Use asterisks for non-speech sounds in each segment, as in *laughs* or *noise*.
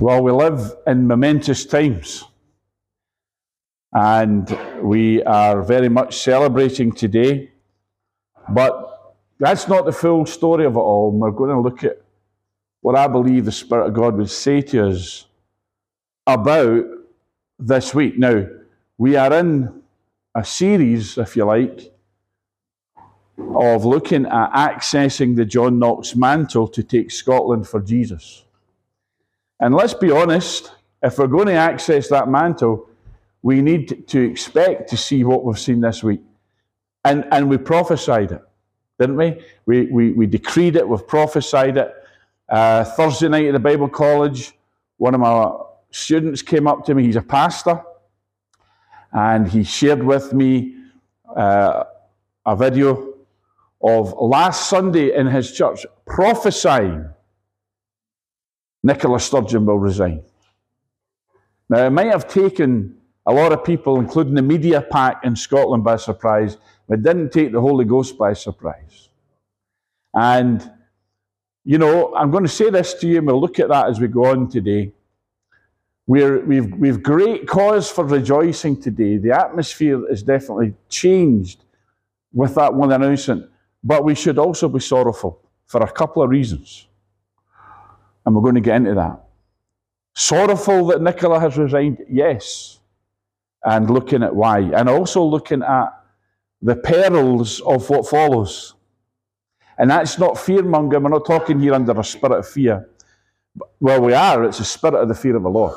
Well, we live in momentous times. And we are very much celebrating today. But that's not the full story of it all. We're going to look at what I believe the Spirit of God would say to us about this week. Now, we are in a series, if you like, of looking at accessing the John Knox mantle to take Scotland for Jesus. And let's be honest, if we're going to access that mantle, we need to expect to see what we've seen this week. And, and we prophesied it, didn't we? We, we, we decreed it, we've prophesied it. Uh, Thursday night at the Bible College, one of my students came up to me, he's a pastor, and he shared with me uh, a video of last Sunday in his church prophesying Nicola Sturgeon will resign. Now, it might have taken a lot of people, including the media pack in Scotland, by surprise, but it didn't take the Holy Ghost by surprise. And, you know, I'm going to say this to you, and we'll look at that as we go on today. We're, we've, we've great cause for rejoicing today. The atmosphere is definitely changed with that one announcement, but we should also be sorrowful for a couple of reasons. And we're going to get into that. Sorrowful that Nicola has resigned? Yes and looking at why, and also looking at the perils of what follows. And that's not fear mongering. We're not talking here under a spirit of fear. Well, we are. It's a spirit of the fear of the Lord.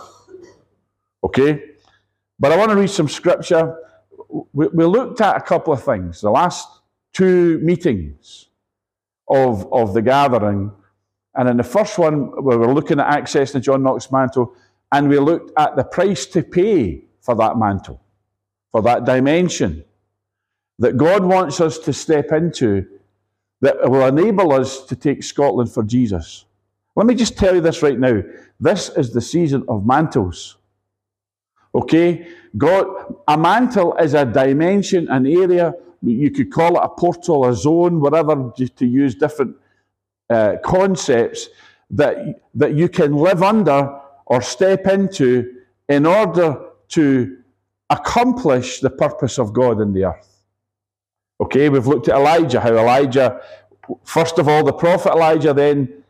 Okay? But I want to read some scripture. We, we looked at a couple of things. The last two meetings of, of the gathering. And in the first one, we were looking at access to John Knox mantle, and we looked at the price to pay for that mantle, for that dimension that God wants us to step into that will enable us to take Scotland for Jesus. Let me just tell you this right now. This is the season of mantles. Okay? God, a mantle is a dimension, an area, you could call it a portal, a zone, whatever, to use different uh, concepts that, that you can live under or step into in order to accomplish the purpose of God in the earth. Okay, we've looked at Elijah, how Elijah, first of all, the prophet Elijah, then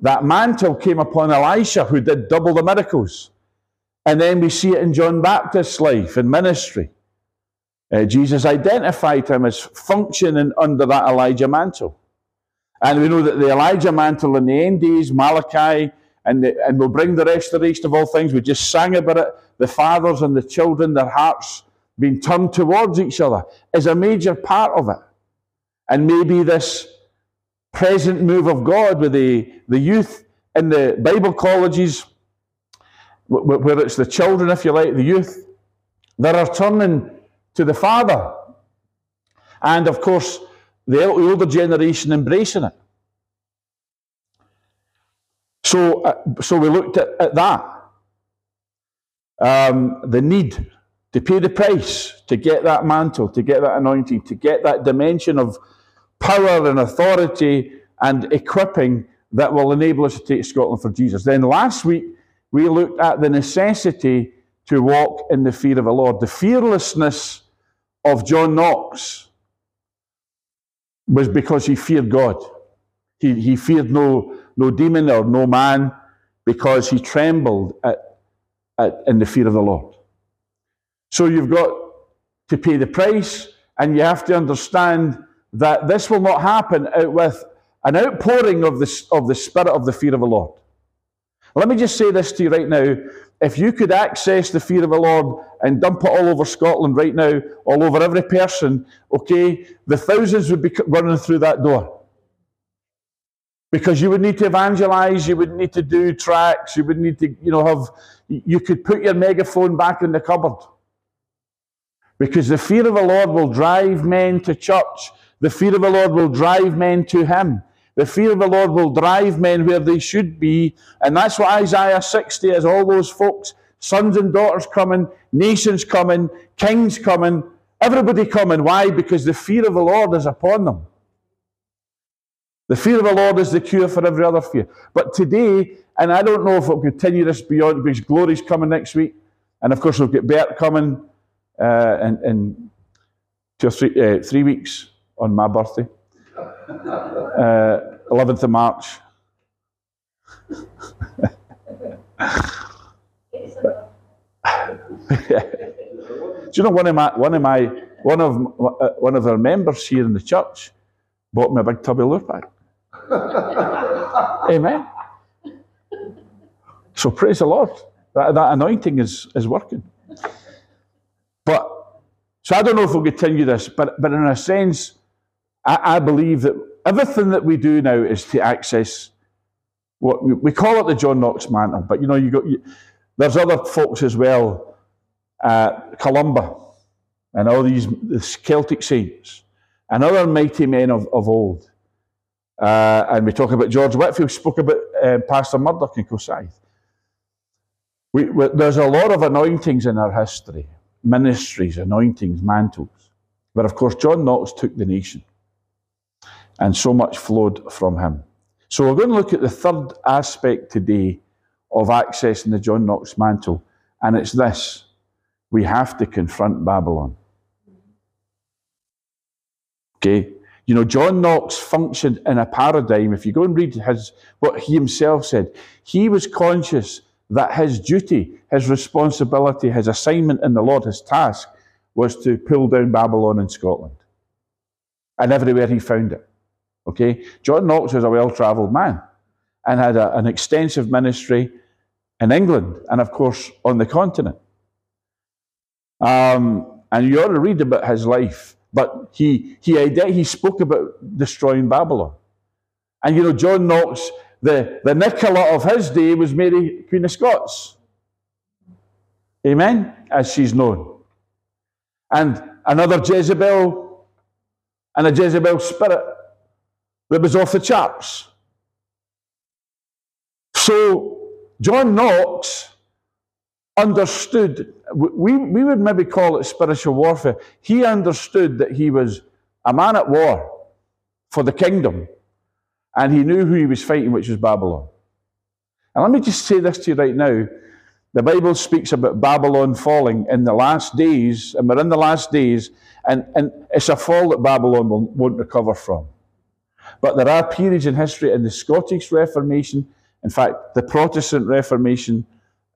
that mantle came upon Elisha, who did double the miracles. And then we see it in John Baptist's life and ministry. Uh, Jesus identified him as functioning under that Elijah mantle. And we know that the Elijah mantle in the end days, Malachi, and, the, and will bring the restoration of all things. We just sang about it. The fathers and the children, their hearts being turned towards each other is a major part of it. And maybe this present move of God with the, the youth in the Bible colleges, where it's the children, if you like, the youth, that are turning to the Father. And of course, the older generation embracing it. So, uh, so we looked at, at that. Um, the need to pay the price to get that mantle, to get that anointing, to get that dimension of power and authority and equipping that will enable us to take Scotland for Jesus. Then last week, we looked at the necessity to walk in the fear of the Lord. The fearlessness of John Knox was because he feared God. He, he feared no no demon or no man, because he trembled at, at, in the fear of the Lord. So you've got to pay the price, and you have to understand that this will not happen with an outpouring of the, of the spirit of the fear of the Lord. Let me just say this to you right now. If you could access the fear of the Lord and dump it all over Scotland right now, all over every person, okay, the thousands would be running through that door. Because you would need to evangelize, you would need to do tracks, you would need to, you know, have, you could put your megaphone back in the cupboard. Because the fear of the Lord will drive men to church. The fear of the Lord will drive men to Him. The fear of the Lord will drive men where they should be. And that's what Isaiah 60 is all those folks, sons and daughters coming, nations coming, kings coming, everybody coming. Why? Because the fear of the Lord is upon them. The fear of the Lord is the cure for every other fear. But today, and I don't know if it'll continue this beyond, because Glory's coming next week. And of course, we've got Bert coming uh, in, in two or three, uh, three weeks on my birthday, uh, 11th of March. Do you know one of my one of my one of uh, one of our members here in the church bought me a big tubby lure pack. *laughs* Amen. So praise the Lord. That, that anointing is, is working. But so I don't know if we'll continue this, but but in a sense, I, I believe that everything that we do now is to access what we, we call it the John Knox mantle. But you know, you got you, there's other folks as well uh, Columba and all these the Celtic saints and other mighty men of, of old. Uh, and we talk about George Whitefield, spoke about uh, Pastor Murdoch in Kosai. We, we, there's a lot of anointings in our history, ministries, anointings, mantles. But of course, John Knox took the nation, and so much flowed from him. So we're going to look at the third aspect today of accessing the John Knox mantle, and it's this we have to confront Babylon. Okay? You know, John Knox functioned in a paradigm. If you go and read his, what he himself said, he was conscious that his duty, his responsibility, his assignment in the Lord, his task, was to pull down Babylon in Scotland and everywhere he found it. Okay? John Knox was a well travelled man and had a, an extensive ministry in England and, of course, on the continent. Um, and you ought to read about his life. But he, he, he spoke about destroying Babylon. And you know, John Knox, the, the Nicola of his day was Mary, Queen of Scots. Amen? As she's known. And another Jezebel, and a Jezebel spirit was off the charts. So, John Knox understood, we, we would maybe call it spiritual warfare. He understood that he was a man at war for the kingdom, and he knew who he was fighting, which was Babylon. And let me just say this to you right now. The Bible speaks about Babylon falling in the last days, and we're in the last days, and, and it's a fall that Babylon won't recover from. But there are periods in history in the Scottish Reformation, in fact, the Protestant Reformation,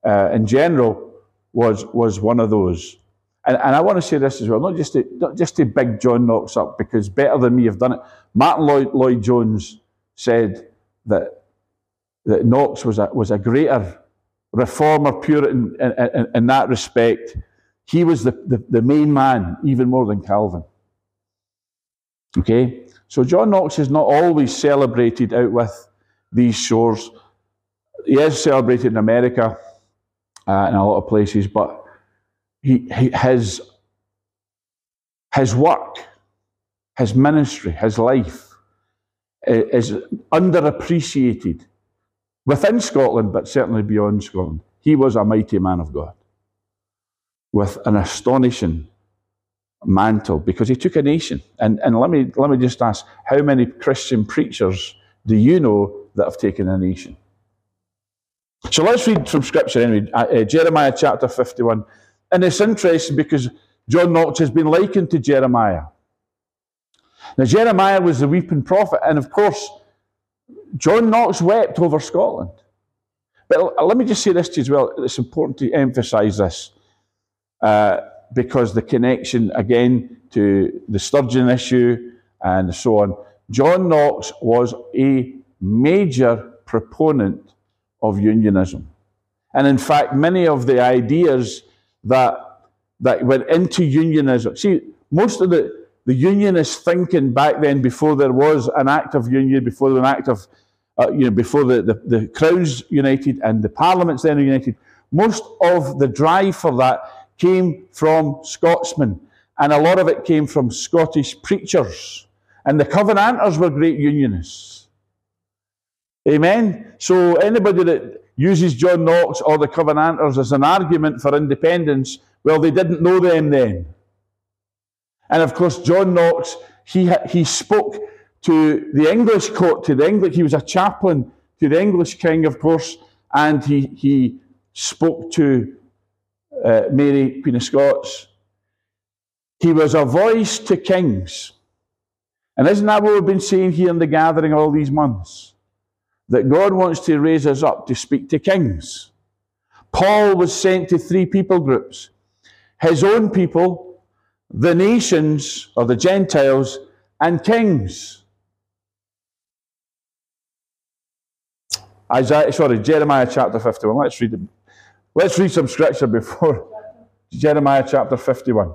uh, in general was, was one of those. And, and I want to say this as well, not just, to, not just to big John Knox up, because better than me have done it. Martyn Lloyd, Lloyd Jones said that, that Knox was a, was a greater reformer, Puritan in, in, in that respect. He was the, the, the main man, even more than Calvin. Okay? So John Knox is not always celebrated out with these shores. He is celebrated in America uh, in a lot of places, but he, he, his, his work, his ministry, his life is underappreciated within Scotland, but certainly beyond Scotland. He was a mighty man of God with an astonishing mantle because he took a nation. And, and let, me, let me just ask how many Christian preachers do you know that have taken a nation? So let's read from Scripture anyway, uh, uh, Jeremiah chapter 51. And it's interesting because John Knox has been likened to Jeremiah. Now, Jeremiah was the weeping prophet, and of course, John Knox wept over Scotland. But let me just say this to you as well. It's important to emphasize this uh, because the connection, again, to the Sturgeon issue and so on. John Knox was a major proponent of unionism. And in fact, many of the ideas that, that went into unionism, see, most of the, the unionist thinking back then, before there was an act of union, before an act of, uh, you know, before the, the, the Crowns united and the Parliaments then united, most of the drive for that came from Scotsmen. And a lot of it came from Scottish preachers. And the Covenanters were great unionists. Amen? So anybody that uses John Knox or the Covenanters as an argument for independence, well, they didn't know them then. And of course, John Knox, he, he spoke to the English court, to the English, he was a chaplain to the English king, of course, and he, he spoke to uh, Mary, Queen of Scots. He was a voice to kings. And isn't that what we've been saying here in the gathering all these months? That God wants to raise us up to speak to kings. Paul was sent to three people groups his own people, the nations or the Gentiles, and kings. Isaiah, sorry, Jeremiah chapter 51. Let's read it. Let's read some scripture before *laughs* Jeremiah chapter 51.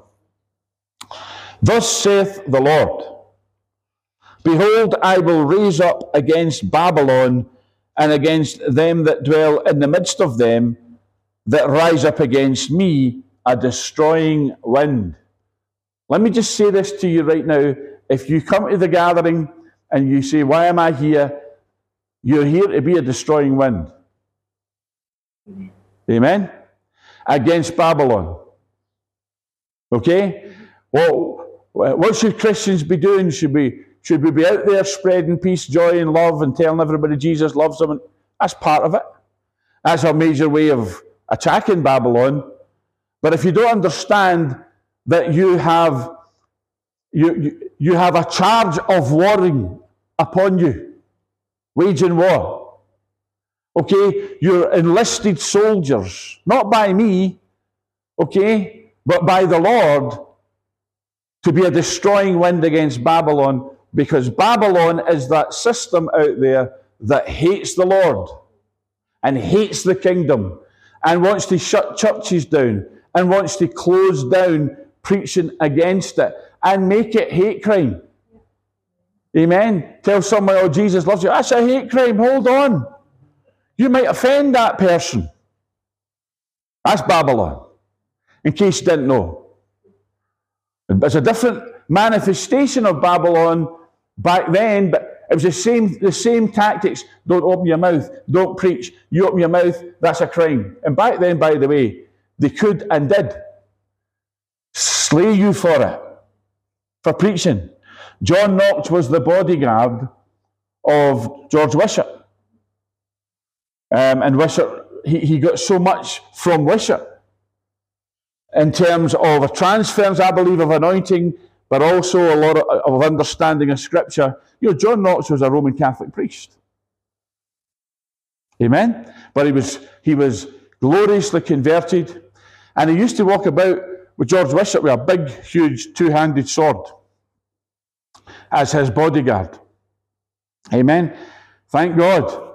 Thus saith the Lord Behold, I will raise up against Babylon and against them that dwell in the midst of them that rise up against me a destroying wind. Let me just say this to you right now. If you come to the gathering and you say, Why am I here? You're here to be a destroying wind. Amen? Against Babylon. Okay? Well, what should Christians be doing? Should we, should we be out there spreading peace, joy, and love and telling everybody Jesus loves them? That's part of it. That's a major way of attacking Babylon. But if you don't understand that you have, you, you, you have a charge of warring upon you, waging war. Okay, you're enlisted soldiers, not by me, okay, but by the Lord to be a destroying wind against Babylon because Babylon is that system out there that hates the Lord and hates the kingdom and wants to shut churches down and wants to close down preaching against it and make it hate crime. Amen. Tell someone, oh, Jesus loves you. That's a hate crime. Hold on. You might offend that person. That's Babylon, in case you didn't know. It's a different manifestation of Babylon back then, but it was the same, the same tactics. Don't open your mouth. Don't preach. You open your mouth, that's a crime. And back then, by the way, they could and did slay you for it, for preaching. John Knox was the bodyguard of George Wishart. Um, and Wishart, he, he got so much from Wishart in terms of a transference, I believe, of anointing, but also a lot of, of understanding of Scripture. You know, John Knox was a Roman Catholic priest. Amen? But he was, he was gloriously converted, and he used to walk about with George Wishart with a big, huge, two handed sword as his bodyguard. Amen. Thank God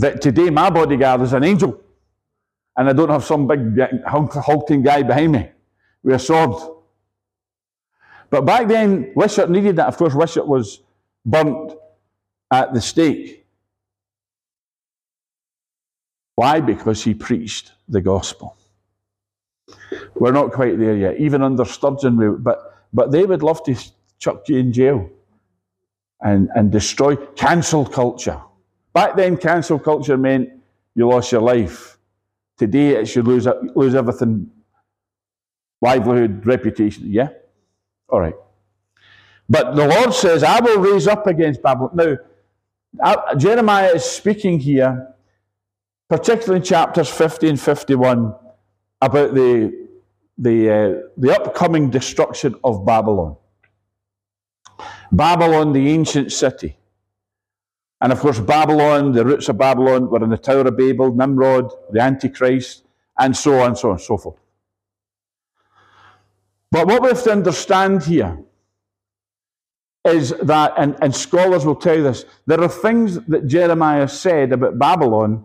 that today my bodyguard is an angel and I don't have some big hulking guy behind me with a sword. But back then, Wishart needed that. Of course, Wishart was burnt at the stake. Why? Because he preached the gospel. We're not quite there yet. Even under Sturgeon, but, but they would love to chuck you in jail and, and destroy cancel culture. Back then, cancel culture meant you lost your life. Today, it should lose, lose everything livelihood, reputation. Yeah? All right. But the Lord says, I will raise up against Babylon. Now, Jeremiah is speaking here, particularly in chapters 50 and 51, about the, the, uh, the upcoming destruction of Babylon. Babylon, the ancient city. And of course, Babylon, the roots of Babylon were in the Tower of Babel, Nimrod, the Antichrist, and so on, so on, so forth. But what we have to understand here is that, and, and scholars will tell you this, there are things that Jeremiah said about Babylon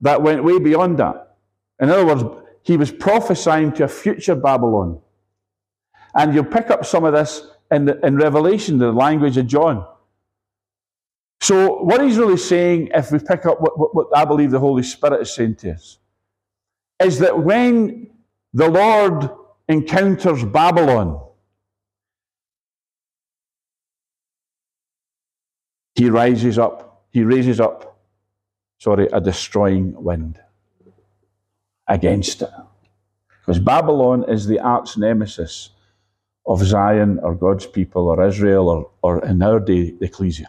that went way beyond that. In other words, he was prophesying to a future Babylon. And you'll pick up some of this in, the, in Revelation, the language of John. So, what he's really saying, if we pick up what, what, what I believe the Holy Spirit is saying to us, is that when the Lord encounters Babylon, he rises up, he raises up, sorry, a destroying wind against it. Because Babylon is the arch nemesis of Zion or God's people or Israel or, or in our day, the ecclesia.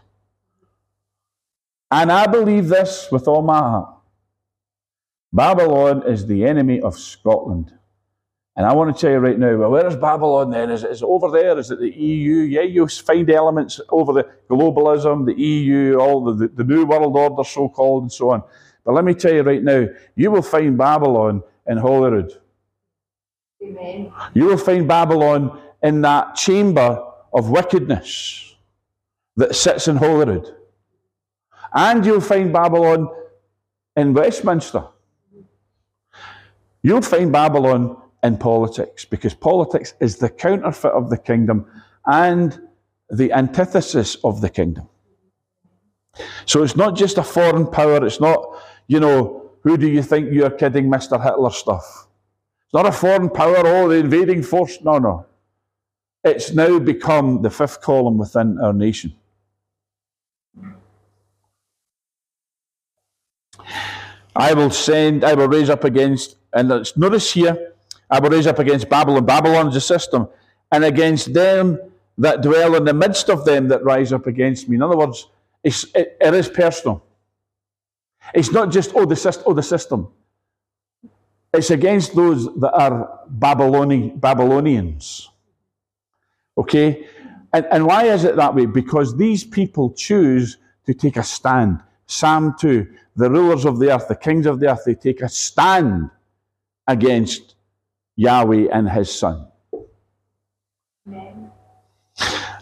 And I believe this with all my heart. Babylon is the enemy of Scotland. And I want to tell you right now, well, where is Babylon then? Is it, is it over there? Is it the EU? Yeah, you find elements over the globalism, the EU, all the, the, the New World Order, so called, and so on. But let me tell you right now, you will find Babylon in Holyrood. Amen. You will find Babylon in that chamber of wickedness that sits in Holyrood. And you'll find Babylon in Westminster. You'll find Babylon in politics because politics is the counterfeit of the kingdom and the antithesis of the kingdom. So it's not just a foreign power, it's not, you know, who do you think you're kidding, Mr. Hitler stuff. It's not a foreign power, oh, the invading force. No, no. It's now become the fifth column within our nation. I will send, I will raise up against, and notice here, I will raise up against Babylon. Babylon is a system. And against them that dwell in the midst of them that rise up against me. In other words, it, it is personal. It's not just, oh the, oh, the system. It's against those that are Babyloni, Babylonians. Okay? And, and why is it that way? Because these people choose to take a stand. Psalm 2 the rulers of the earth, the kings of the earth, they take a stand against Yahweh and his Son. Amen.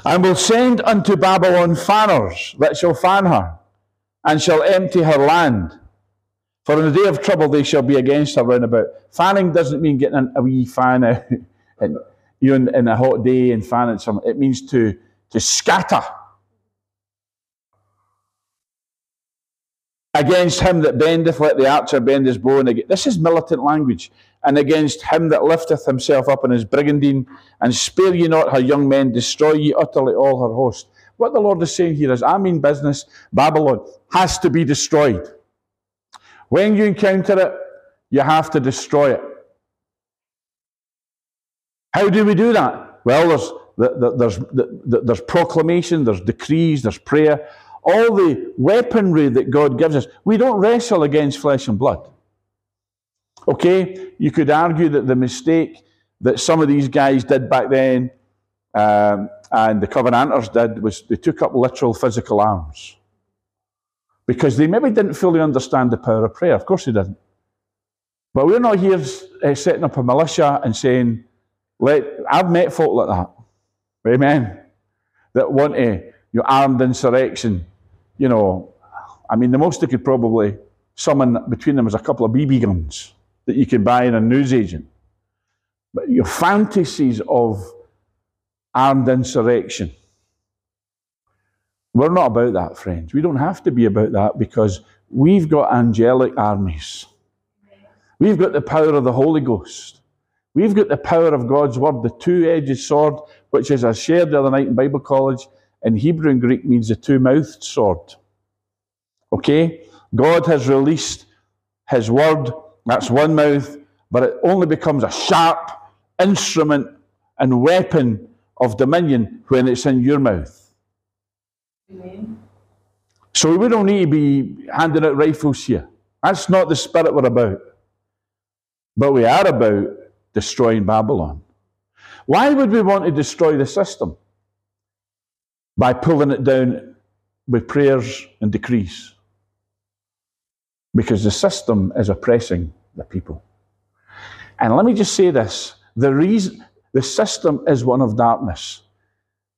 And will send unto Babylon fanners that shall fan her, and shall empty her land. For in the day of trouble they shall be against her round about. Fanning doesn't mean getting a wee fan out *laughs* you know, in, in a hot day and fanning something. It means to, to scatter. Against him that bendeth, let the archer bend his bow. And this is militant language and against him that lifteth himself up in his brigandine, and spare ye not her young men, destroy ye utterly all her host. What the Lord is saying here is, I mean business, Babylon has to be destroyed. When you encounter it, you have to destroy it. How do we do that? Well, there's, there's, there's proclamation, there's decrees, there's prayer, all the weaponry that God gives us. We don't wrestle against flesh and blood. Okay, you could argue that the mistake that some of these guys did back then um, and the Covenanters did was they took up literal physical arms. Because they maybe didn't fully understand the power of prayer. Of course they didn't. But we're not here uh, setting up a militia and saying, let, I've met folk like that. Amen. That want a you know, armed insurrection. You know, I mean, the most they could probably summon between them is a couple of BB guns that you can buy in a newsagent. But your fantasies of armed insurrection. We're not about that, friends. We don't have to be about that because we've got angelic armies. We've got the power of the Holy Ghost. We've got the power of God's Word, the two edged sword, which, as I shared the other night in Bible college, in Hebrew and Greek means the two mouthed sword. Okay? God has released His Word that's one mouth, but it only becomes a sharp instrument and weapon of dominion when it's in your mouth. Amen. So we don't need to be handing out rifles here. That's not the spirit we're about. But we are about destroying Babylon. Why would we want to destroy the system? By pulling it down with prayers and decrees because the system is oppressing the people. And let me just say this the reason the system is one of darkness.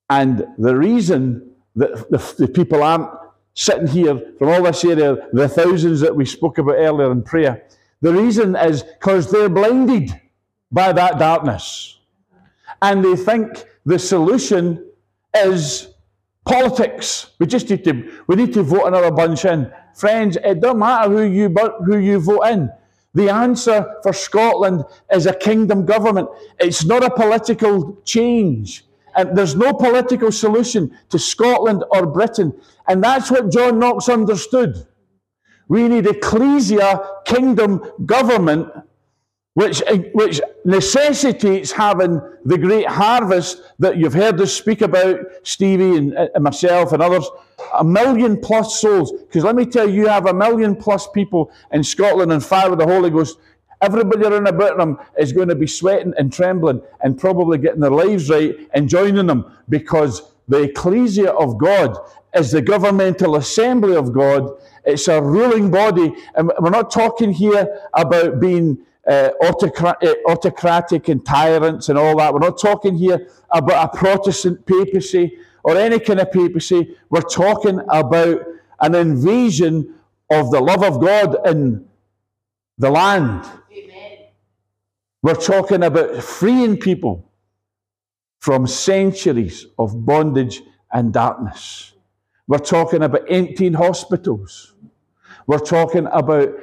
And the reason that the, the people aren't sitting here from all this area, the thousands that we spoke about earlier in prayer, the reason is because they're blinded by that darkness. And they think the solution is politics. We just need to, we need to vote another bunch in. Friends, it doesn't matter who you, who you vote in. The answer for Scotland is a kingdom government. It's not a political change. And there's no political solution to Scotland or Britain. And that's what John Knox understood. We need ecclesia, kingdom government which, eh, which necessitates having the great harvest that you've heard us speak about, Stevie and, eh, and myself and others, a million plus souls. Because let me tell you, you have a million plus people in Scotland and fire with the Holy Ghost. Everybody around about them is going to be sweating and trembling and probably getting their lives right and joining them because the ecclesia of God is the governmental assembly of God. It's a ruling body. And we're not talking here about being uh, uh, autocratic and tyrants and all that. We're not talking here about a Protestant papacy or any kind of papacy. We're talking about an invasion of the love of God in the land. Amen. We're talking about freeing people from centuries of bondage and darkness. We're talking about emptying hospitals. We're talking about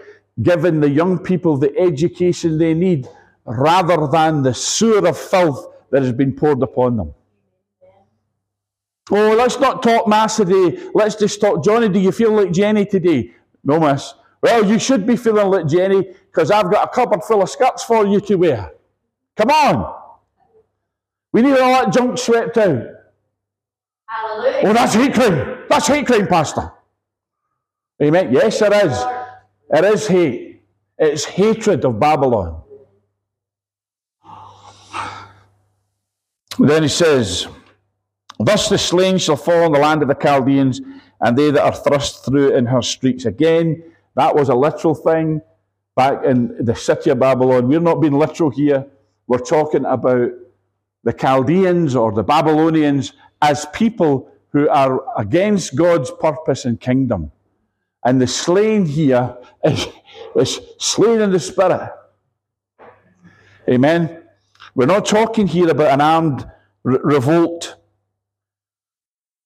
giving the young people the education they need rather than the sewer of filth that has been poured upon them. Oh, let's not talk mass today. Let's just talk. Johnny, do you feel like Jenny today? No, miss. Well, you should be feeling like Jenny because I've got a cupboard full of skirts for you to wear. Come on. We need all that junk swept out. Hallelujah. Oh, that's hate crime. That's hate crime, Pastor. Amen. Yes, it is. It is hate. It's hatred of Babylon. Then he says, Thus the slain shall fall in the land of the Chaldeans, and they that are thrust through in her streets. Again, that was a literal thing back in the city of Babylon. We're not being literal here. We're talking about the Chaldeans or the Babylonians as people who are against God's purpose and kingdom. And the slain here is, is slain in the spirit. Amen. We're not talking here about an armed re- revolt.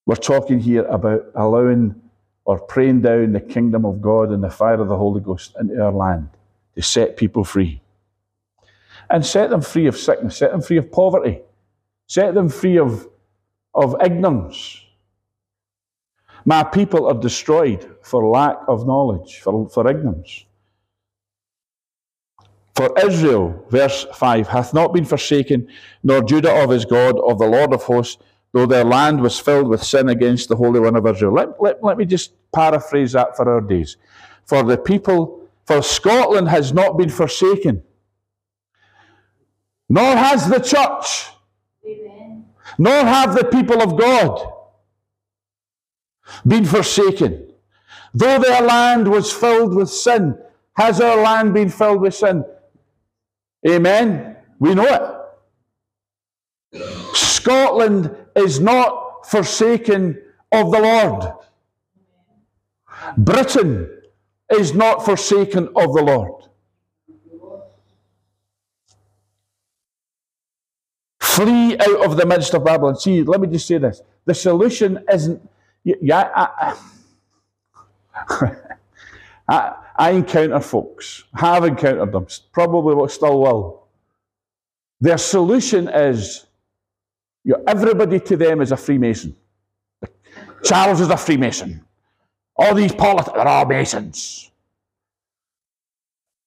We're talking here about allowing or praying down the kingdom of God and the fire of the Holy Ghost into our land to set people free. And set them free of sickness, set them free of poverty, set them free of, of ignorance, my people are destroyed for lack of knowledge, for, for ignorance. For Israel, verse 5, hath not been forsaken, nor Judah of his God, of the Lord of hosts, though their land was filled with sin against the Holy One of Israel. Let, let, let me just paraphrase that for our days. For the people, for Scotland has not been forsaken, nor has the church, Amen. nor have the people of God been forsaken. Though their land was filled with sin, has our land been filled with sin? Amen. We know it. Scotland is not forsaken of the Lord. Britain is not forsaken of the Lord. Flee out of the midst of Babylon. See, let me just say this. The solution isn't yeah, I, *laughs* I, I encounter folks, have encountered them, probably still will. Their solution is you know, everybody to them is a Freemason. Charles is a Freemason. All these politics are all Masons.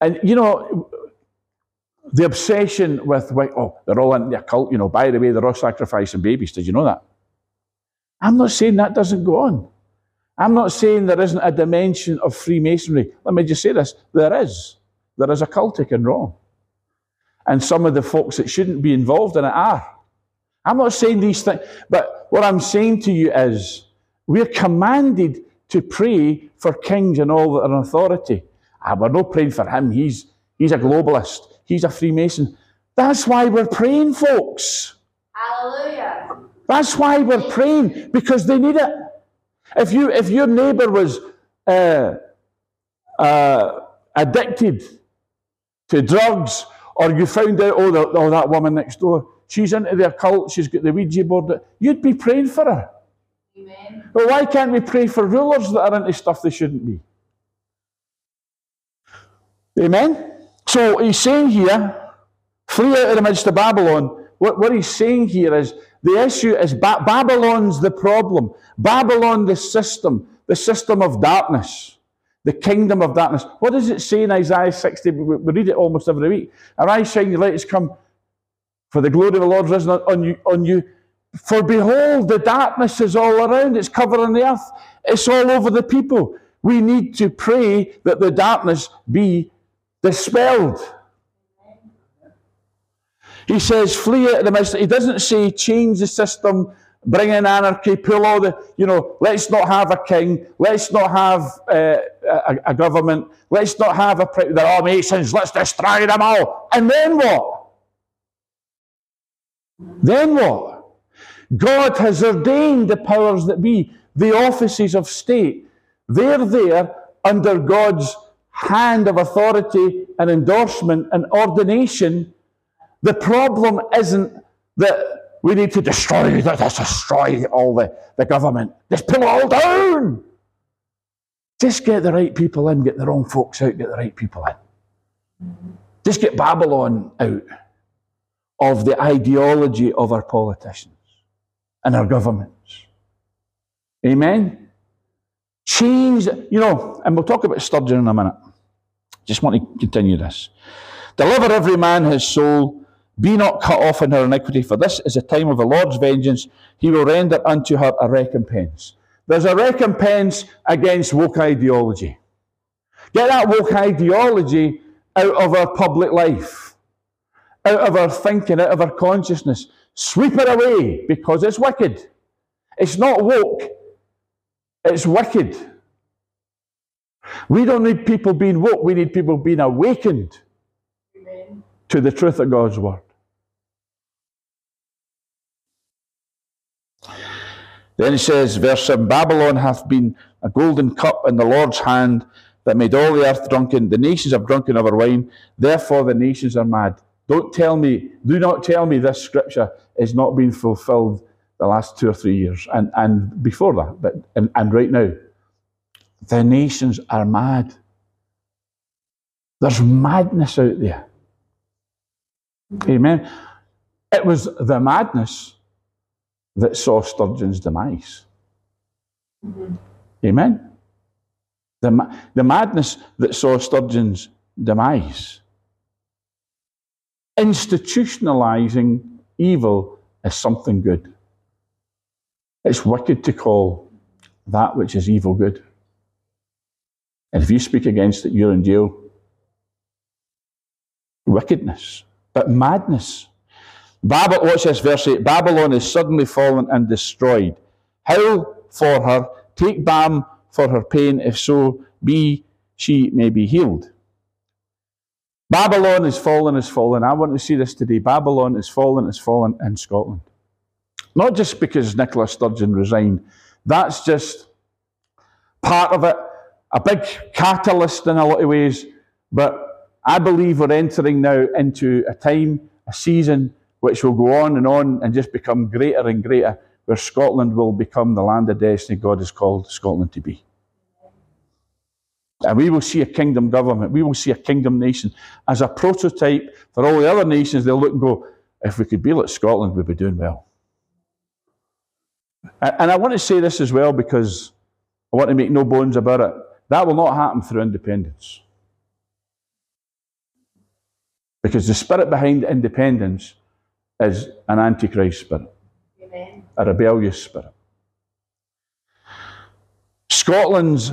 And you know, the obsession with, oh, they're all in the cult, you know, by the way, they're all sacrificing babies. Did you know that? I'm not saying that doesn't go on. I'm not saying there isn't a dimension of Freemasonry. Let me just say this there is. There is a cultic and wrong. And some of the folks that shouldn't be involved in it are. I'm not saying these things, but what I'm saying to you is we're commanded to pray for kings and all that are in authority. Ah, we're not praying for him. He's, he's a globalist. He's a Freemason. That's why we're praying, folks. Hallelujah. That's why we're praying, because they need it. If, you, if your neighbor was uh, uh, addicted to drugs, or you found out, oh, the, oh, that woman next door, she's into their cult, she's got the Ouija board, you'd be praying for her. Amen. Well, why can't we pray for rulers that are into stuff they shouldn't be? Amen? So he's saying here, flee out of the midst of Babylon. What, what he's saying here is the issue is ba- Babylon's the problem. Babylon, the system, the system of darkness. the kingdom of darkness. What does it say in Isaiah 60? We, we read it almost every week. Arise, shine, your light has come, for the glory of the Lord has risen on you, on you. For behold, the darkness is all around, it's covering the earth, it's all over the people. We need to pray that the darkness be dispelled. He says, flee of the midst. He doesn't say change the system, bring in anarchy, pull all the, you know, let's not have a king, let's not have uh, a, a, government, let's not have a, the all nations, let's destroy them all. And then what? Then what? God has ordained the powers that be, the offices of state. They're there under God's hand of authority and endorsement and ordination. The problem isn't that we need to destroy, let's destroy all the, the government. Just pull it all down. Just get the right people in, get the wrong folks out, get the right people in. Just get Babylon out of the ideology of our politicians and our governments. Amen? Change, you know, and we'll talk about Sturgeon in a minute. Just want to continue this. Deliver every man his soul be not cut off in her iniquity, for this is a time of the Lord's vengeance. He will render unto her a recompense. There's a recompense against woke ideology. Get that woke ideology out of our public life, out of our thinking, out of our consciousness. Sweep it away because it's wicked. It's not woke, it's wicked. We don't need people being woke, we need people being awakened Amen. to the truth of God's word. Then he says, verse 7 Babylon hath been a golden cup in the Lord's hand that made all the earth drunken. The nations have drunken of her wine, therefore the nations are mad. Don't tell me, do not tell me this scripture is not being fulfilled the last two or three years and, and before that, but and, and right now. The nations are mad. There's madness out there. Amen. It was the madness that saw Sturgeon's demise. Mm-hmm. Amen? The, the madness that saw Sturgeon's demise. Institutionalizing evil as something good. It's wicked to call that which is evil good. And if you speak against it, you're in jail. Wickedness, but madness Babylon, watch this verse 8. Babylon is suddenly fallen and destroyed. Howl for her, take balm for her pain, if so be she may be healed. Babylon is fallen, is fallen. I want to see this today. Babylon is fallen, is fallen in Scotland. Not just because Nicola Sturgeon resigned. That's just part of it, a big catalyst in a lot of ways. But I believe we're entering now into a time, a season which will go on and on and just become greater and greater, where Scotland will become the land of destiny God has called Scotland to be. And we will see a kingdom government, we will see a kingdom nation as a prototype for all the other nations. They'll look and go, if we could be like Scotland, we'd be doing well. And I want to say this as well because I want to make no bones about it. That will not happen through independence. Because the spirit behind independence is an antichrist spirit, Amen. a rebellious spirit. Scotland's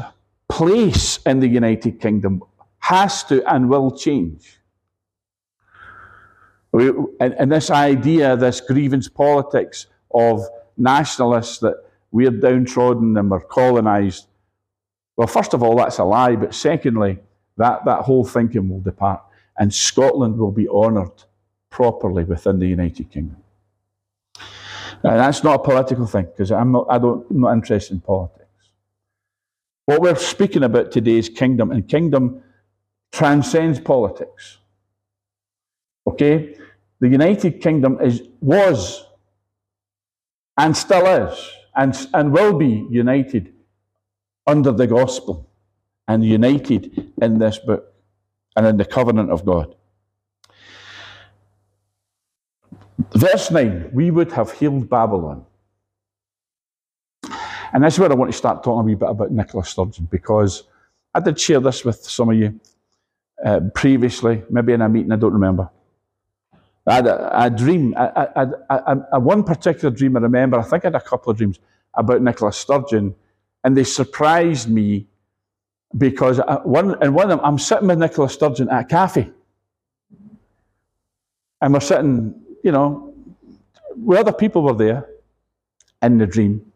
place in the United Kingdom has to and will change. We, and, and this idea, this grievance politics of nationalists that we're downtrodden and we're colonised, well, first of all, that's a lie, but secondly, that, that whole thinking will depart and Scotland will be honoured properly within the United Kingdom. And that's not a political thing because I'm not, I don't, I'm not interested in politics. What we're speaking about today is kingdom, and kingdom transcends politics. Okay? The United Kingdom is, was and still is and, and will be united under the gospel and united in this book and in the covenant of God. Verse 9, we would have healed Babylon. And this is where I want to start talking a wee bit about Nicola Sturgeon because I did share this with some of you uh, previously, maybe in a meeting, I don't remember. I had a, a dream, I, I, I, I, one particular dream I remember, I think I had a couple of dreams about Nicola Sturgeon, and they surprised me because I, one, and one of them, I'm sitting with Nicola Sturgeon at a cafe. And we're sitting, you know, where other people were there in the dream.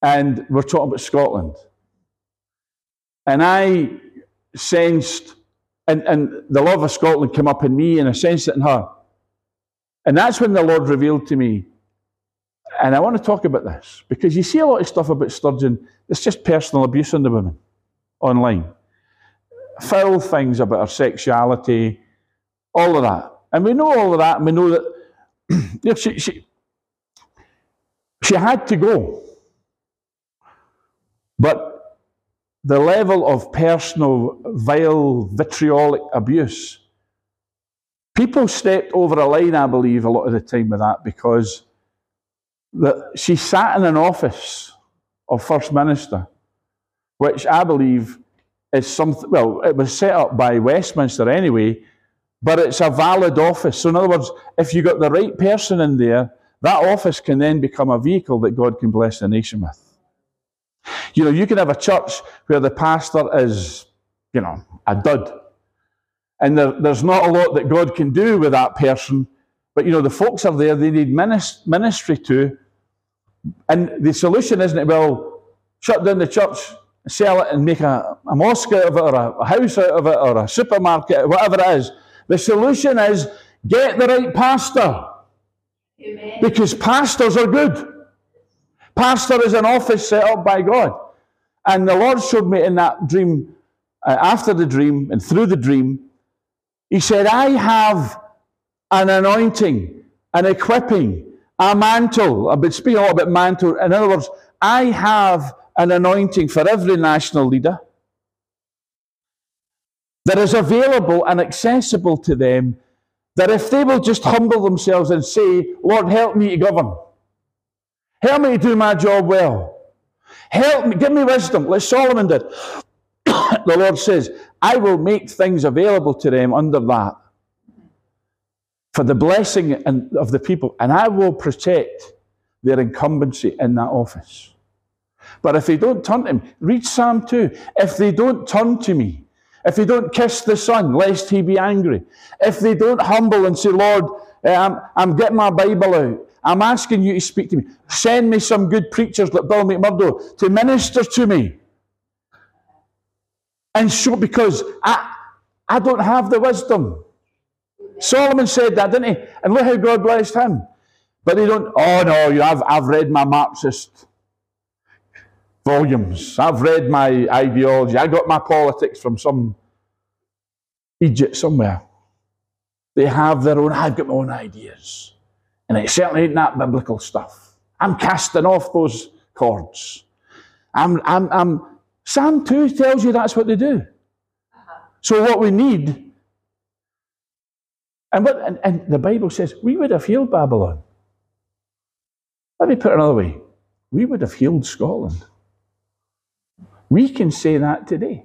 And we're talking about Scotland. And I sensed, and, and the love of Scotland came up in me, and I sensed it in her. And that's when the Lord revealed to me. And I want to talk about this because you see a lot of stuff about Sturgeon, it's just personal abuse on the women online. Foul things about her sexuality, all of that. And we know all of that, and we know that *clears throat* she, she, she had to go. But the level of personal, vile, vitriolic abuse, people stepped over a line, I believe, a lot of the time with that because the, she sat in an office of First Minister, which I believe is something, well, it was set up by Westminster anyway, but it's a valid office. So, in other words, if you got the right person in there, that office can then become a vehicle that God can bless the nation with. You know, you can have a church where the pastor is, you know, a dud. And there, there's not a lot that God can do with that person. But, you know, the folks are there, they need ministry to. And the solution isn't it, well, shut down the church, sell it, and make a, a mosque out of it, or a, a house out of it, or a supermarket, whatever it is. The solution is get the right pastor. Amen. Because pastors are good. Pastor is an office set up by God. And the Lord showed me in that dream, uh, after the dream and through the dream, He said, I have an anointing, an equipping, a mantle. I've been speaking a lot about mantle. In other words, I have an anointing for every national leader that is available and accessible to them, that if they will just humble themselves and say, Lord, help me to govern, help me to do my job well, help me, give me wisdom, like Solomon did. *coughs* the Lord says, I will make things available to them under that for the blessing of the people, and I will protect their incumbency in that office. But if they don't turn to him, read Psalm 2. If they don't turn to me, if they don't kiss the Son, lest he be angry, if they don't humble and say, Lord, eh, I'm, I'm getting my Bible out, I'm asking you to speak to me, send me some good preachers like Bill McMurdo to minister to me. And so, because I, I don't have the wisdom. Solomon said that, didn't he? And look how God blessed him. But they don't, oh no, you have, I've read my Marxist volumes. I've read my ideology. I got my politics from some Egypt somewhere. They have their own, I've got my own ideas. And it certainly ain't that biblical stuff. I'm casting off those cords. I'm, I'm, I'm, Psalm 2 tells you that's what they do. So what we need, and, what, and, and the Bible says we would have healed Babylon. Let me put it another way. We would have healed Scotland. We can say that today.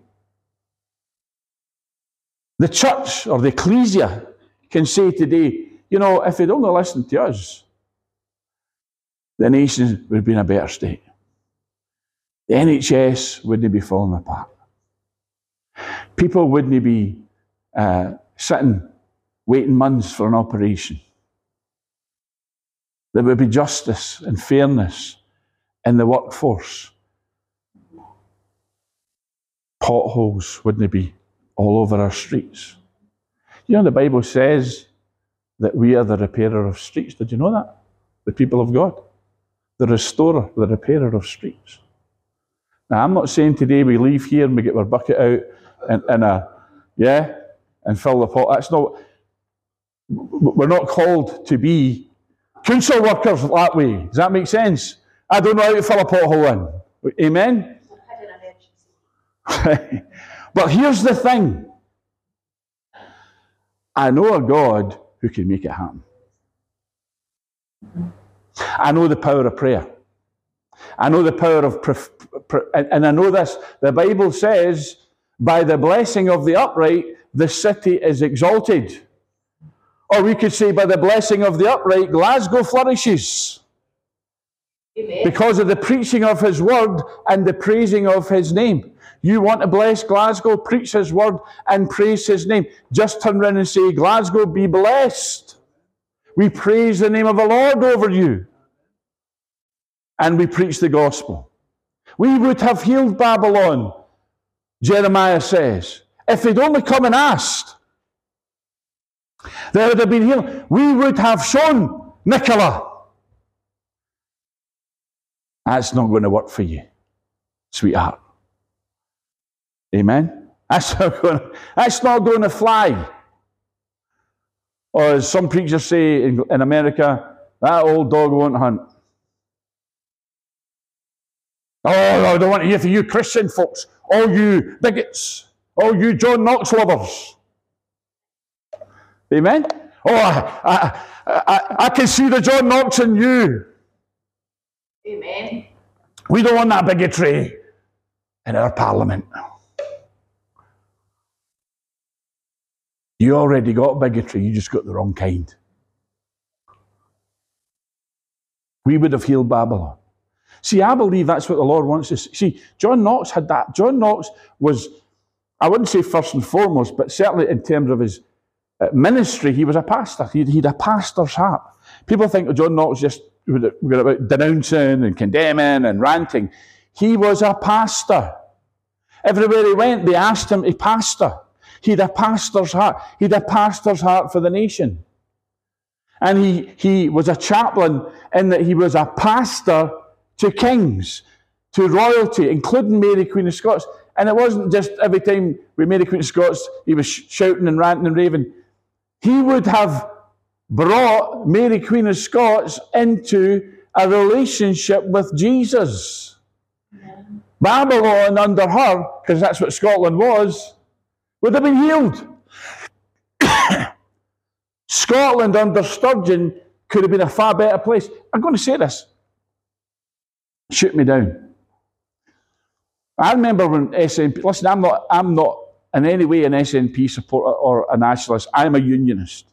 The church or the ecclesia can say today, you know, if they'd only listened to us, the nation would be in a better state. The NHS wouldn't be falling apart. People wouldn't be uh, sitting waiting months for an operation. There would be justice and fairness in the workforce potholes wouldn't they be all over our streets. You know, the Bible says that we are the repairer of streets. Did you know that? The people of God. The restorer, the repairer of streets. Now, I'm not saying today we leave here and we get our bucket out and, and a, yeah, and fill the pot. That's not, we're not called to be council workers that way. Does that make sense? I don't know how to fill a pothole in. Amen? *laughs* but here's the thing I know a God who can make it happen. I know the power of prayer. I know the power of, and I know this. The Bible says, by the blessing of the upright, the city is exalted. Or we could say, by the blessing of the upright, Glasgow flourishes. Amen. Because of the preaching of his word and the praising of his name. You want to bless Glasgow, preach his word and praise his name. Just turn around and say, Glasgow, be blessed. We praise the name of the Lord over you. And we preach the gospel. We would have healed Babylon, Jeremiah says, if they'd only come and asked. There would have been healing. We would have shown Nicola. That's not going to work for you, sweetheart. Amen? That's not going to, that's not going to fly. Or as some preachers say in, in America, that old dog won't hunt. Oh, I don't want to hear from you Christian folks, all you bigots, all you John Knox lovers. Amen? Oh, I, I, I, I can see the John Knox in you. Amen. We don't want that bigotry in our parliament. You already got bigotry, you just got the wrong kind. We would have healed Babylon. See, I believe that's what the Lord wants us. See, John Knox had that. John Knox was, I wouldn't say first and foremost, but certainly in terms of his uh, ministry, he was a pastor. He had a pastor's heart. People think John Knox just were about denouncing and condemning and ranting. He was a pastor. Everywhere he went, they asked him to pastor. He had a pastor's heart. He had a pastor's heart for the nation. And he, he was a chaplain in that he was a pastor to kings, to royalty, including Mary, Queen of Scots. And it wasn't just every time we Mary, Queen of Scots, he was shouting and ranting and raving. He would have brought Mary, Queen of Scots, into a relationship with Jesus. Babylon, under her, because that's what Scotland was, would have been healed. *coughs* Scotland under Sturgeon could have been a far better place. I'm going to say this. Shoot me down. I remember when SNP, listen, I'm not, I'm not in any way an SNP supporter or a nationalist. I'm a unionist.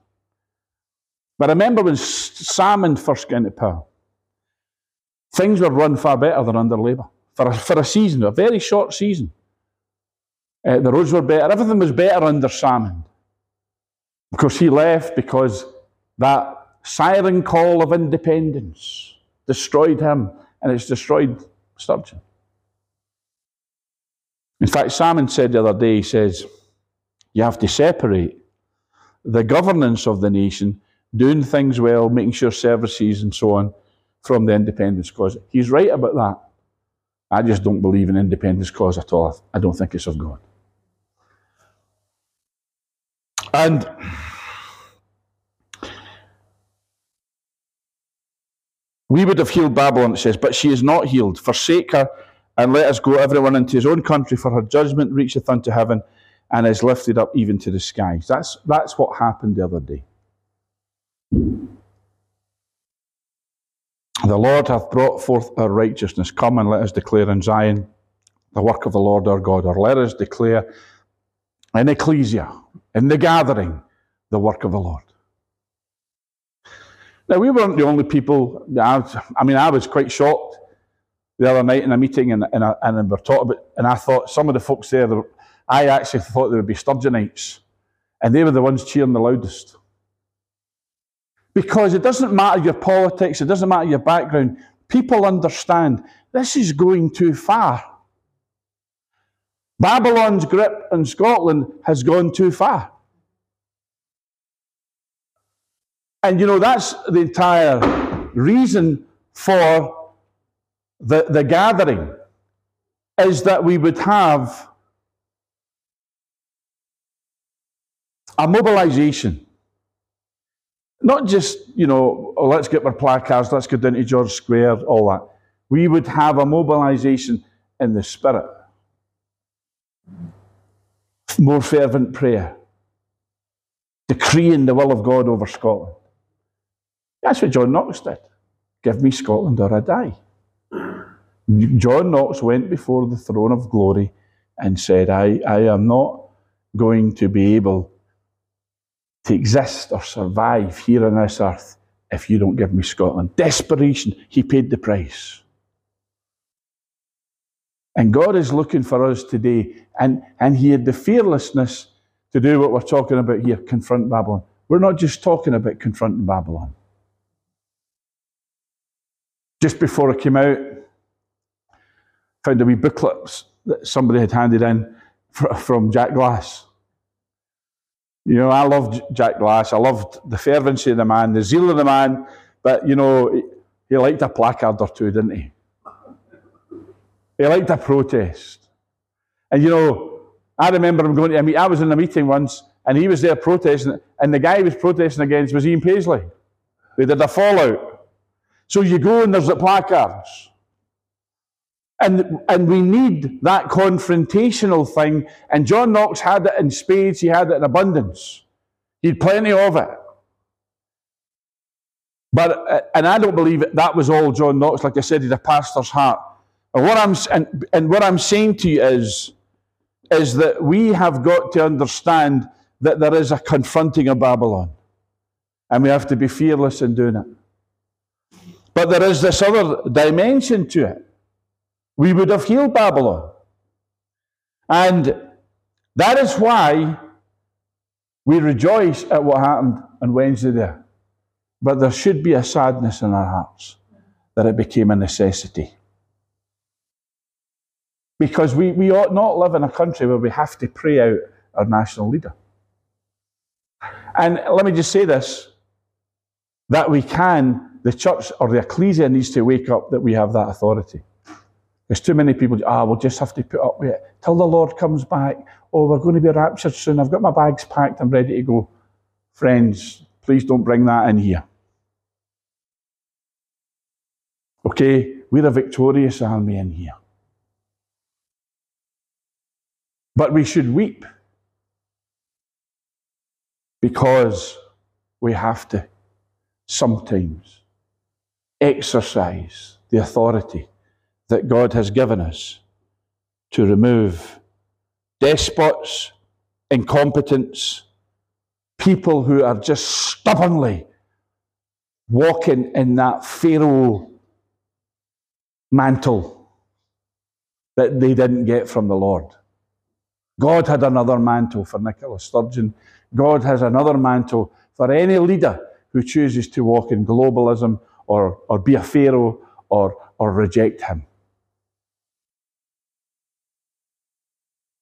But I remember when Salmond first got into power, things were run far better than under Labour. For a, for a season, a very short season. Uh, the roads were better. Everything was better under Salmond. Of course, he left because that siren call of independence destroyed him, and it's destroyed Sturgeon. In fact, Salmond said the other day, he says, you have to separate the governance of the nation, doing things well, making sure services and so on, from the independence cause. He's right about that. I just don't believe in independence cause at all. I don't think it's of God. And we would have healed Babylon, it says, but she is not healed. Forsake her and let us go everyone into his own country, for her judgment reacheth unto heaven and is lifted up even to the skies. That's, that's what happened the other day. The Lord hath brought forth our righteousness. Come and let us declare in Zion the work of the Lord our God, or let us declare in Ecclesia, in the gathering, the work of the Lord. Now, we weren't the only people. I was, I mean, I was quite shocked the other night in a meeting, and, and, I, and we were talking about, and I thought some of the folks there, were, I actually thought they would be Sturgeonites, and they were the ones cheering the loudest. Because it doesn't matter your politics, it doesn't matter your background. People understand this is going too far. Babylon's grip on Scotland has gone too far. And you know, that's the entire reason for the, the gathering is that we would have a mobilization. Not just, you know, oh, let's get our placards, let's go down to George Square, all that. We would have a mobilization in the spirit. More fervent prayer. Decreeing the will of God over Scotland. That's what John Knox did. Give me Scotland or I die. John Knox went before the throne of glory and said, I, I am not going to be able to exist or survive here on this earth if you don't give me Scotland. Desperation, he paid the price. And God is looking for us today, and, and he had the fearlessness to do what we're talking about here confront Babylon. We're not just talking about confronting Babylon. Just before I came out, found a wee booklet that somebody had handed in from Jack Glass. You know, I loved Jack Glass. I loved the fervency of the man, the zeal of the man. But, you know, he liked a placard or two, didn't he? He liked a protest. And, you know, I remember him going to a meet. I was in a meeting once, and he was there protesting, and the guy he was protesting against was Ian Paisley. They did a fallout. So you go and there's the placards. And, and we need that confrontational thing. And John Knox had it in spades, he had it in abundance. He had plenty of it. But, uh, and I don't believe that was all John Knox. Like I said, he had a pastor's heart. And what I'm, and, and what I'm saying to you is, is that we have got to understand that there is a confronting of Babylon. And we have to be fearless in doing it. But there is this other dimension to it we would have healed Babylon. And that is why we rejoice at what happened on Wednesday there. But there should be a sadness in our hearts that it became a necessity. Because we, we ought not live in a country where we have to pray out our national leader. And let me just say this that we can, the church or the ecclesia needs to wake up that we have that authority. There's too many people, ah, we'll just have to put up with it till the Lord comes back. Oh, we're going to be raptured soon. I've got my bags packed. I'm ready to go. Friends, please don't bring that in here. Okay, we're a victorious army in here. But we should weep because we have to sometimes exercise the authority that God has given us to remove despots, incompetence, people who are just stubbornly walking in that Pharaoh mantle that they didn't get from the Lord. God had another mantle for Nicola Sturgeon. God has another mantle for any leader who chooses to walk in globalism or, or be a Pharaoh or, or reject him.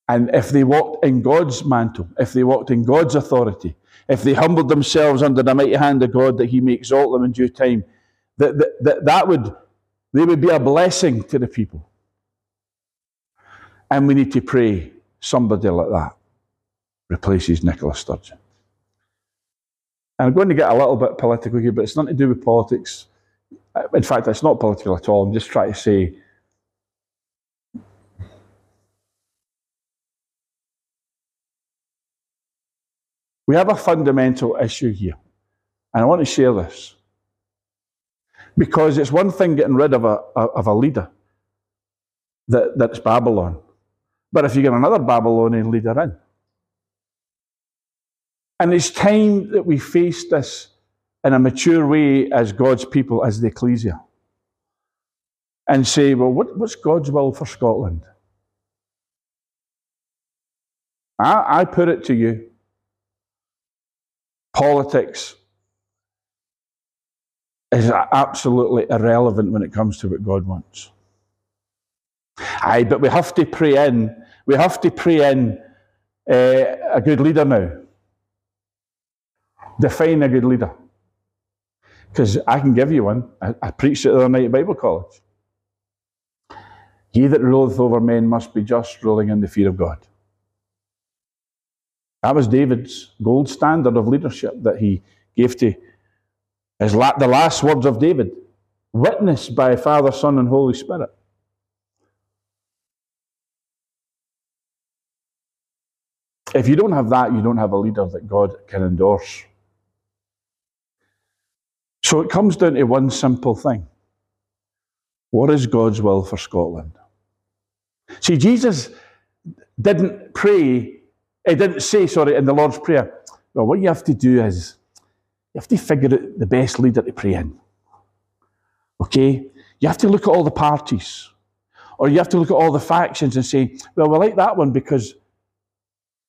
And if they walked in God's mantle, if they walked in God's authority, if they humbled themselves under the mighty hand of God that He may exalt them in due time, that, that, that, that would, they would be a blessing to the people. And we need to pray somebody like that replaces Nicola Sturgeon. And I'm going to get a little bit political here, but it's nothing to do with politics. In fact, it's not political at all. I'm just trying to say We have a fundamental issue here. And I want to share this. Because it's one thing getting rid of a, of a leader that, that's Babylon. But if you get another Babylonian leader in, and it's time that we face this in a mature way as God's people, as the ecclesia, and say, well, what, what's God's will for Scotland? I, I put it to you politics is absolutely irrelevant when it comes to what God wants. Aye, but we have to pray in, we have to pray in uh, a good leader now. Define a good leader. Because I can give you one. I, I preached it the other night at Bible College. He that ruleth over men must be just, ruling in the fear of God. That was David's gold standard of leadership that he gave to his la- the last words of David, witnessed by Father, Son, and Holy Spirit. If you don't have that, you don't have a leader that God can endorse. So it comes down to one simple thing What is God's will for Scotland? See, Jesus didn't pray, he didn't say, sorry, in the Lord's Prayer, well, what you have to do is you have to figure out the best leader to pray in. Okay? You have to look at all the parties. Or you have to look at all the factions and say, well, we like that one because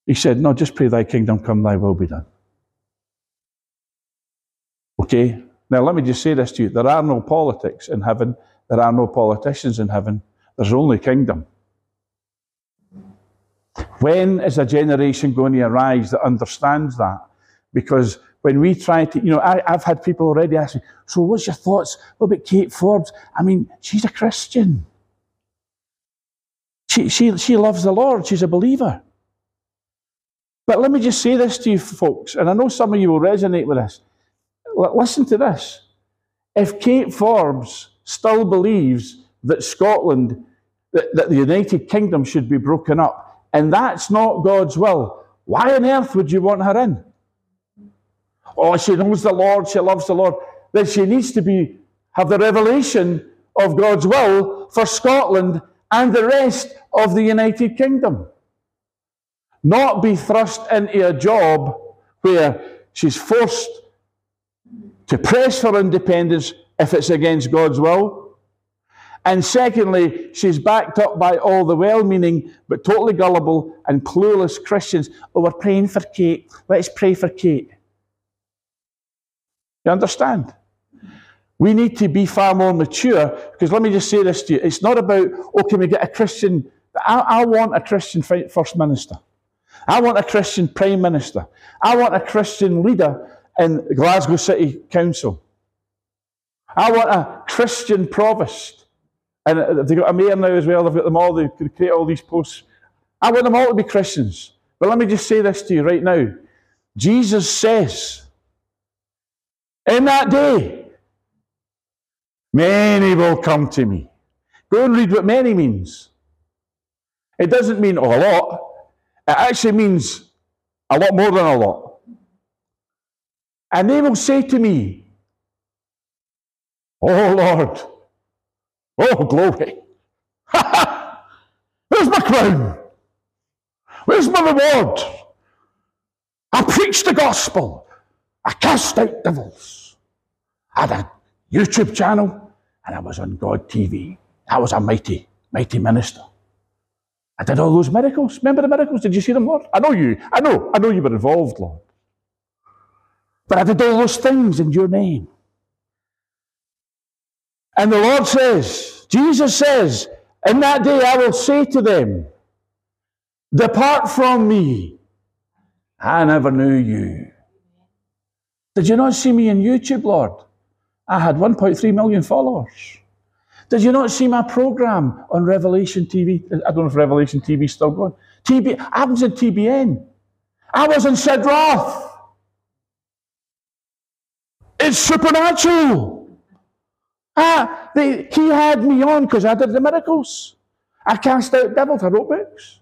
he said, no, just pray thy kingdom come, thy will be done. Okay? Now, let me just say this to you. There are no politics in heaven. There are no politicians in heaven. There's only kingdom. When is a generation going to arise that understands that? Because when we try to, you know, I, have had people already ask me, so what's your thoughts? What about Kate Forbes? I mean, she's a Christian. She, she, she loves the Lord. She's a believer. But let me just say this to you, folks, and I know some of you will resonate with this. Listen to this. If Kate Forbes still believes that Scotland, that, that the United Kingdom should be broken up, and that's not God's will, why on earth would you want her in? Oh, she knows the Lord, she loves the Lord. Then she needs to be have the revelation of God's will for Scotland and the rest of the United Kingdom. Not be thrust into a job where she's forced to press for independence if it's against God's will. And secondly, she's backed up by all the well meaning but totally gullible and clueless Christians. Oh, we're praying for Kate. Let's pray for Kate. You understand? We need to be far more mature because let me just say this to you. It's not about, oh, can we get a Christian? I, I want a Christian First Minister. I want a Christian Prime Minister. I want a Christian leader in Glasgow City Council. I want a Christian provost. And they've got a mayor now as well. They've got them all. They create all these posts. I want them all to be Christians. But let me just say this to you right now. Jesus says, in that day, many will come to me. Go and read what many means. It doesn't mean a lot. It actually means a lot more than a lot. And they will say to me, Oh Lord, oh glory. *laughs* Where's my crown? Where's my reward? I preached the gospel. I cast out devils. I had a YouTube channel and I was on God TV. I was a mighty, mighty minister. I did all those miracles. Remember the miracles? Did you see them, Lord? I know you. I know. I know you were involved, Lord. But I did all those things in your name. And the Lord says, Jesus says, in that day I will say to them, Depart from me. I never knew you. Did you not see me on YouTube, Lord? I had 1.3 million followers. Did you not see my program on Revelation TV? I don't know if Revelation TV is still going. TB, I was in TBN. I was in Sid Roth. It's supernatural. Ah, they, he had me on because I did the miracles. I cast out devils. I wrote books.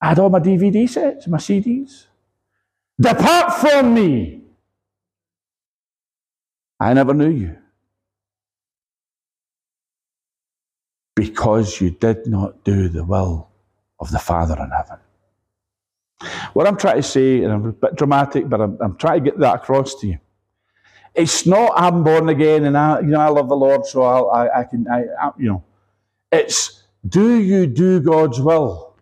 I had all my DVD sets, my CDs. Depart from me. I never knew you. Because you did not do the will of the Father in heaven. What I'm trying to say, and I'm a bit dramatic, but I'm, I'm trying to get that across to you. It's not I'm born again and I, you know, I love the Lord, so I'll, I, I can, I, I, you know. It's do you do God's will?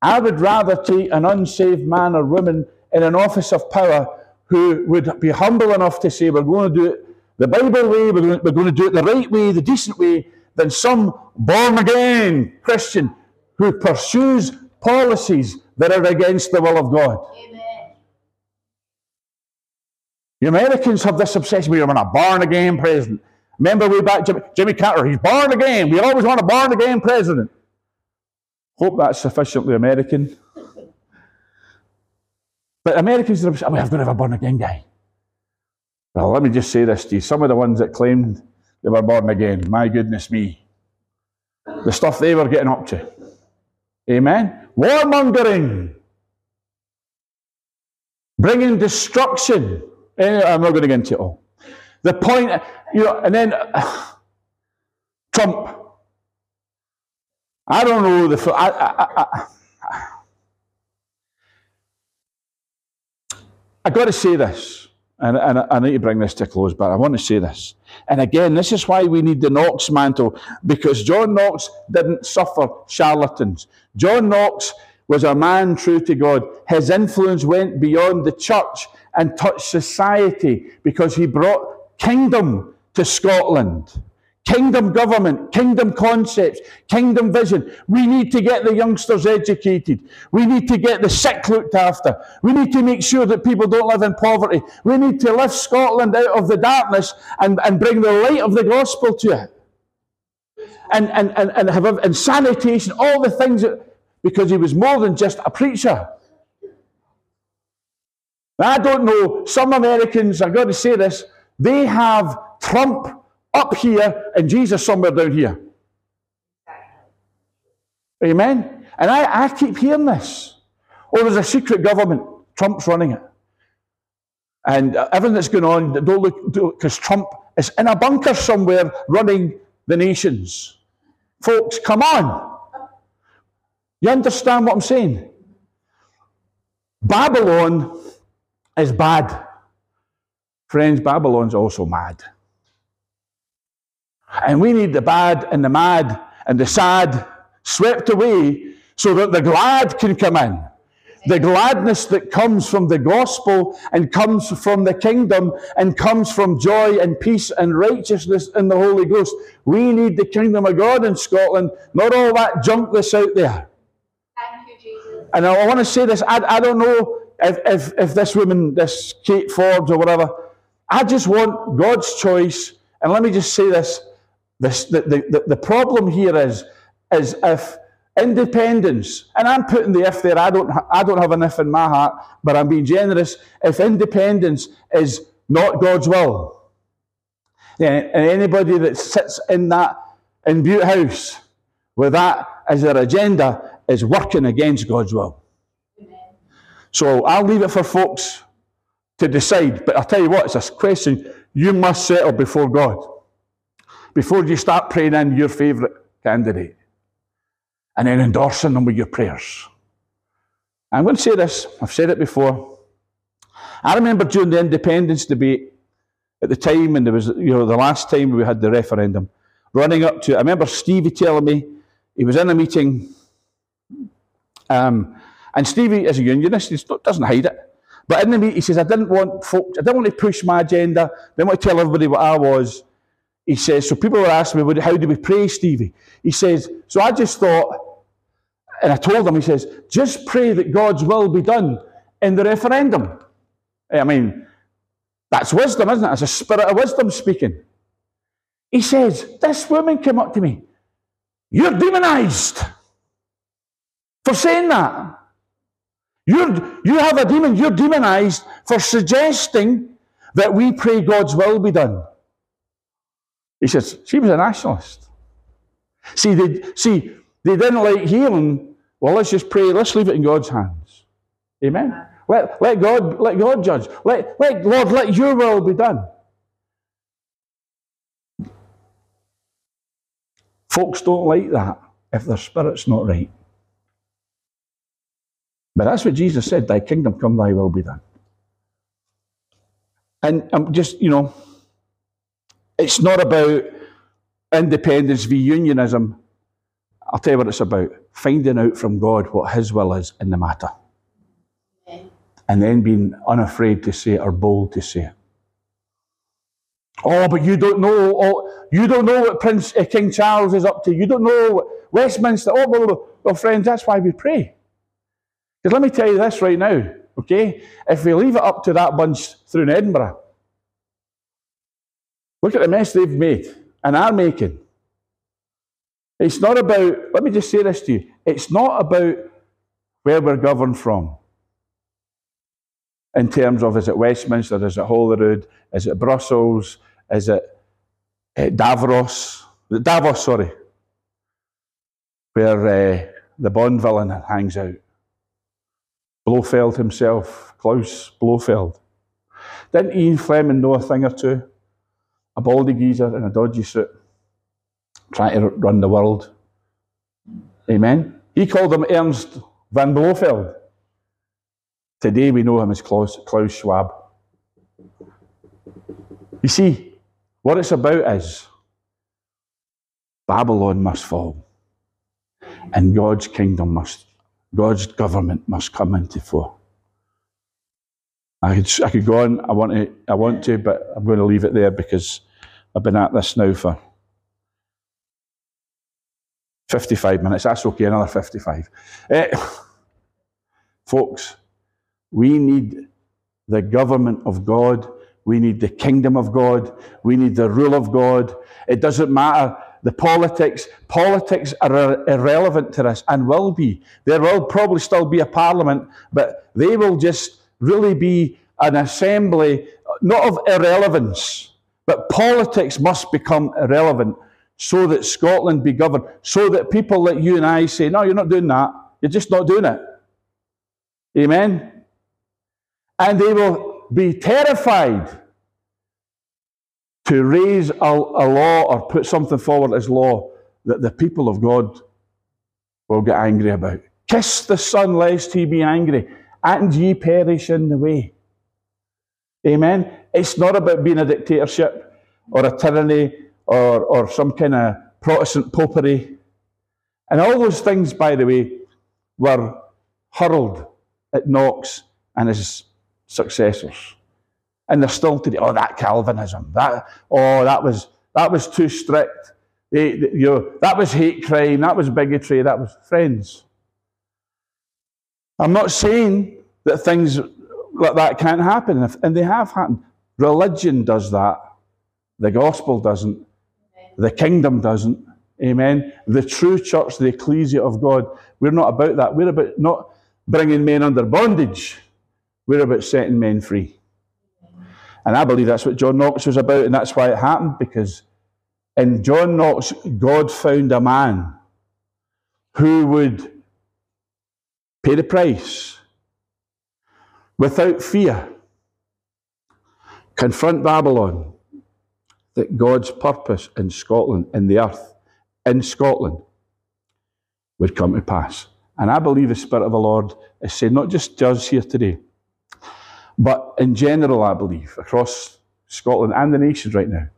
I would rather take an unsaved man or woman in an office of power who would be humble enough to say, we're going to do it the Bible way, we're going, we're going to do it the right way, the decent way, than some born again Christian who pursues policies that are against the will of God. Amen. The Americans have this obsession. We want a born again president. Remember way back Jimmy, Jimmy Carter, he's born again. We always want a born again president. Hope that's sufficiently American. But Americans are obsessed, we have to have a born again guy. Well, let me just say this to you. Some of the ones that claimed they were born again. My goodness me. The stuff they were getting up to. Amen. Warmongering. Bringing destruction. Anyway, I'm not going to get into it all. The point, you know, and then *sighs* Trump. I don't know the. I, I, I, I got to say this, and, and I need to bring this to a close, but I want to say this. And again, this is why we need the Knox mantle, because John Knox didn't suffer charlatans. John Knox was a man true to God. His influence went beyond the church and touched society because he brought kingdom to Scotland. Kingdom government, kingdom concepts, kingdom vision. We need to get the youngsters educated. We need to get the sick looked after. We need to make sure that people don't live in poverty. We need to lift Scotland out of the darkness and, and bring the light of the gospel to it. And, and, and, and have and sanitation, all the things that, because he was more than just a preacher. I don't know, some Americans, I've got to say this, they have Trump up here and Jesus somewhere down here. Amen? And I, I keep hearing this. Oh, there's a secret government. Trump's running it. And uh, everything that's going on, don't look, because Trump is in a bunker somewhere running the nations. Folks, come on. You understand what I'm saying? Babylon is bad. Friends, Babylon's also mad. And we need the bad and the mad and the sad swept away so that the glad can come in. The gladness that comes from the gospel and comes from the kingdom and comes from joy and peace and righteousness in the Holy Ghost. We need the kingdom of God in Scotland, not all that junk that's out there. Thank you, Jesus. And I want to say this I, I don't know if, if, if this woman, this Kate Forbes or whatever, I just want God's choice. And let me just say this the, the, the problem here is, is if independence, and I'm putting the if there, I don't, I don't have an if in my heart, but I'm being generous. If independence is not God's will, and anybody that sits in that in Bute House with that as their agenda is working against God's will. So I'll leave it for folks to decide. But I'll tell you what, it's a question you must settle before God before you start praying in your favourite candidate and then endorsing them with your prayers. I'm going to say this, I've said it before. I remember during the independence debate at the time, and there was, you know, the last time we had the referendum, running up to, I remember Stevie telling me he was in a meeting, um, and Stevie, as a unionist, he doesn't hide it. But in the meeting, he says, I didn't want folks, I didn't want to push my agenda, I didn't want to tell everybody what I was. He says, so people were asking me, how do we pray, Stevie? He says, so I just thought, and I told him, he says, just pray that God's will be done in the referendum. Eh, I mean, that's wisdom, isn't it? It's a spirit of wisdom speaking. He says, this woman came up to me, you're demonized for saying that. You're, you have a demon, you're demonized for suggesting that we pray God's will be done. He says, she was a nationalist. See, they, see, they didn't like healing. Well, let's just pray. Let's leave it in God's hands. Amen. Let, let God let God judge. Let, let Lord let your will be done. Folks don't like that if their spirit's not right. But that's what Jesus said, Thy kingdom come, thy will be done. And I'm just, you know, it's not about independence v unionism. I'll tell you what it's about finding out from God what His will is in the matter. And then being unafraid to say it or bold to say it. Oh, but you don't know. Oh, you don't know what Prince uh, King Charles is up to. You don't know what Westminster. Oh, well, well, friends, that's why we pray. Because let me tell you this right now, okay? If we leave it up to that bunch through in Edinburgh, Look at the mess they've made and are making. It's not about, let me just say this to you, it's not about where we're governed from. In terms of is it Westminster, is it Holyrood, is it Brussels, is it uh, Davos, Davos, sorry, where uh, the Bond villain hangs out. Blofeld himself, Klaus Blofeld. Didn't Ian Fleming know a thing or two? A baldy geezer in a dodgy suit, trying to run the world. Amen. He called him Ernst van Blofeld. Today we know him as Klaus, Klaus Schwab. You see, what it's about is Babylon must fall. And God's kingdom must, God's government must come into force. I could, I could go on, I want, to, I want to, but I'm going to leave it there because I've been at this now for 55 minutes. That's okay, another 55. Eh, *laughs* folks, we need the government of God. We need the kingdom of God. We need the rule of God. It doesn't matter the politics. Politics are irrelevant to this and will be. There will probably still be a parliament, but they will just really be an assembly, not of irrelevance, but politics must become irrelevant so that Scotland be governed, so that people like you and I say, no, you're not doing that. You're just not doing it. Amen? And they will be terrified to raise a, a law or put something forward as law that the people of God will get angry about. Kiss the Son lest he be angry, and ye perish in the way. Amen. It's not about being a dictatorship or a tyranny or, or some kind of Protestant popery. And all those things, by the way, were hurled at Knox and his successors. And they're still today, oh, that Calvinism, that, oh, that was, that was too strict. They, they, you know, that was hate crime, that was bigotry, that was friends. I'm not saying that things like that can't happen, and they have happened. Religion does that. The gospel doesn't. The kingdom doesn't. Amen. The true church, the ecclesia of God, we're not about that. We're about not bringing men under bondage. We're about setting men free. And I believe that's what John Knox was about, and that's why it happened, because in John Knox, God found a man who would pay the price without fear, confront Babylon, that God's purpose in Scotland, in the earth, in Scotland, would come to pass. And I believe the Spirit of the Lord is saying, not just to us here today, but in general, I believe, across Scotland and the nations right now.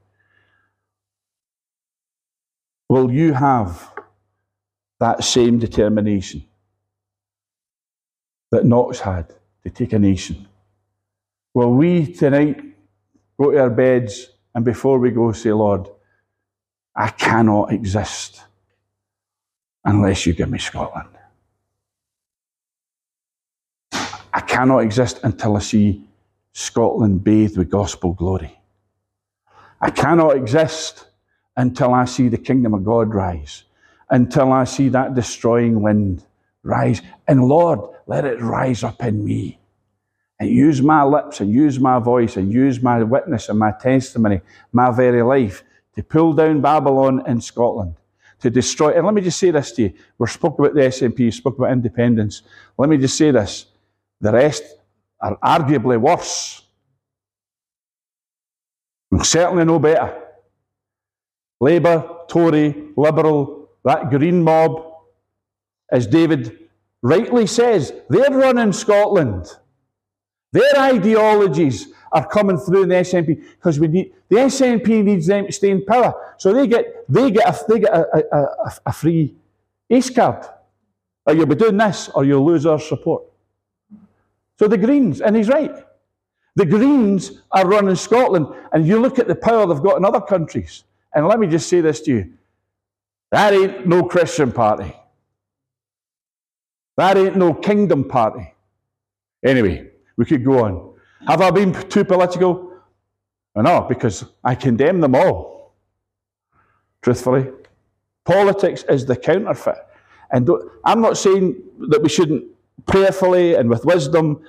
Will you have that same determination that Knox had to take a nation? Will we tonight go to our beds and before we go say, Lord, I cannot exist unless you give me Scotland? I cannot exist until I see Scotland bathed with gospel glory. I cannot exist until I see the kingdom of God rise, until I see that destroying wind rise. And Lord, let it rise up in me. And use my lips and use my voice and use my witness and my testimony, my very life, to pull down Babylon in Scotland, to destroy. And let me just say this to you. We're spoken about the SNP, spoke about independence. Let me just say this. The rest are arguably worse. And certainly no better. Labour, Tory, Liberal, that Green mob, as David rightly says, they're running Scotland. Their ideologies are coming through in the SNP because we need the SNP needs them to stay in power. So they get they get a, they get a, a, a free ace card. Or you'll be doing this or you'll lose our support. So the Greens, and he's right. The Greens are running Scotland, and you look at the power they've got in other countries. And let me just say this to you that ain't no Christian party. That ain't no kingdom party. Anyway, we could go on. Have I been too political? No, because I condemn them all. Truthfully. Politics is the counterfeit. And I'm not saying that we shouldn't prayerfully and with wisdom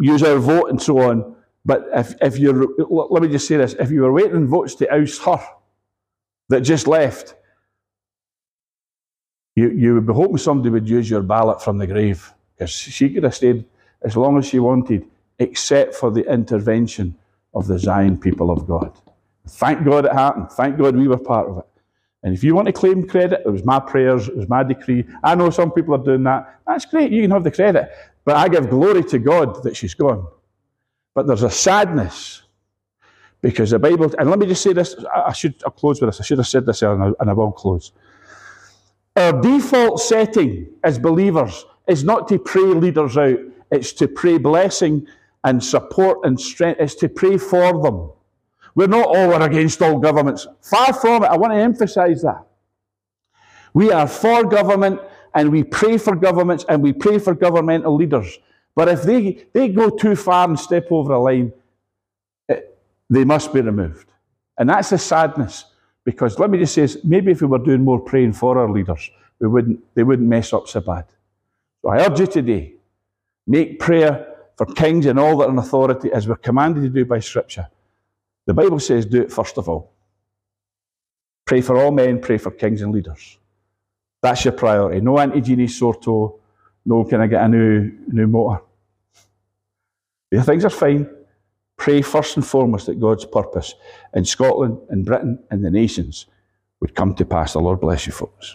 use our vote and so on. But if, if you're, let me just say this, if you were waiting votes to oust her that just left, you, you would be hoping somebody would use your ballot from the grave because she could have stayed as long as she wanted, except for the intervention of the Zion people of God. Thank God it happened. Thank God we were part of it. And if you want to claim credit, it was my prayers, it was my decree. I know some people are doing that. That's great, you can have the credit. But I give glory to God that she's gone. But there's a sadness because the Bible, and let me just say this, I should I'll close with this. I should have said this earlier, and I will close. Our default setting as believers is not to pray leaders out, it's to pray blessing and support and strength, it's to pray for them. We're not all against all governments. Far from it. I want to emphasize that. We are for government and we pray for governments and we pray for governmental leaders. But if they, they go too far and step over a line, it, they must be removed. And that's the sadness. Because let me just say, maybe if we were doing more praying for our leaders, we wouldn't, they wouldn't mess up so bad. So I urge you today, make prayer for kings and all that are in authority as we're commanded to do by Scripture. The Bible says do it first of all. Pray for all men, pray for kings and leaders. That's your priority. No Auntie Jeannie Sorto, no can I get a new, new motor. The things are fine. Pray first and foremost that God's purpose in Scotland and Britain and the nations would come to pass. The Lord bless you, folks.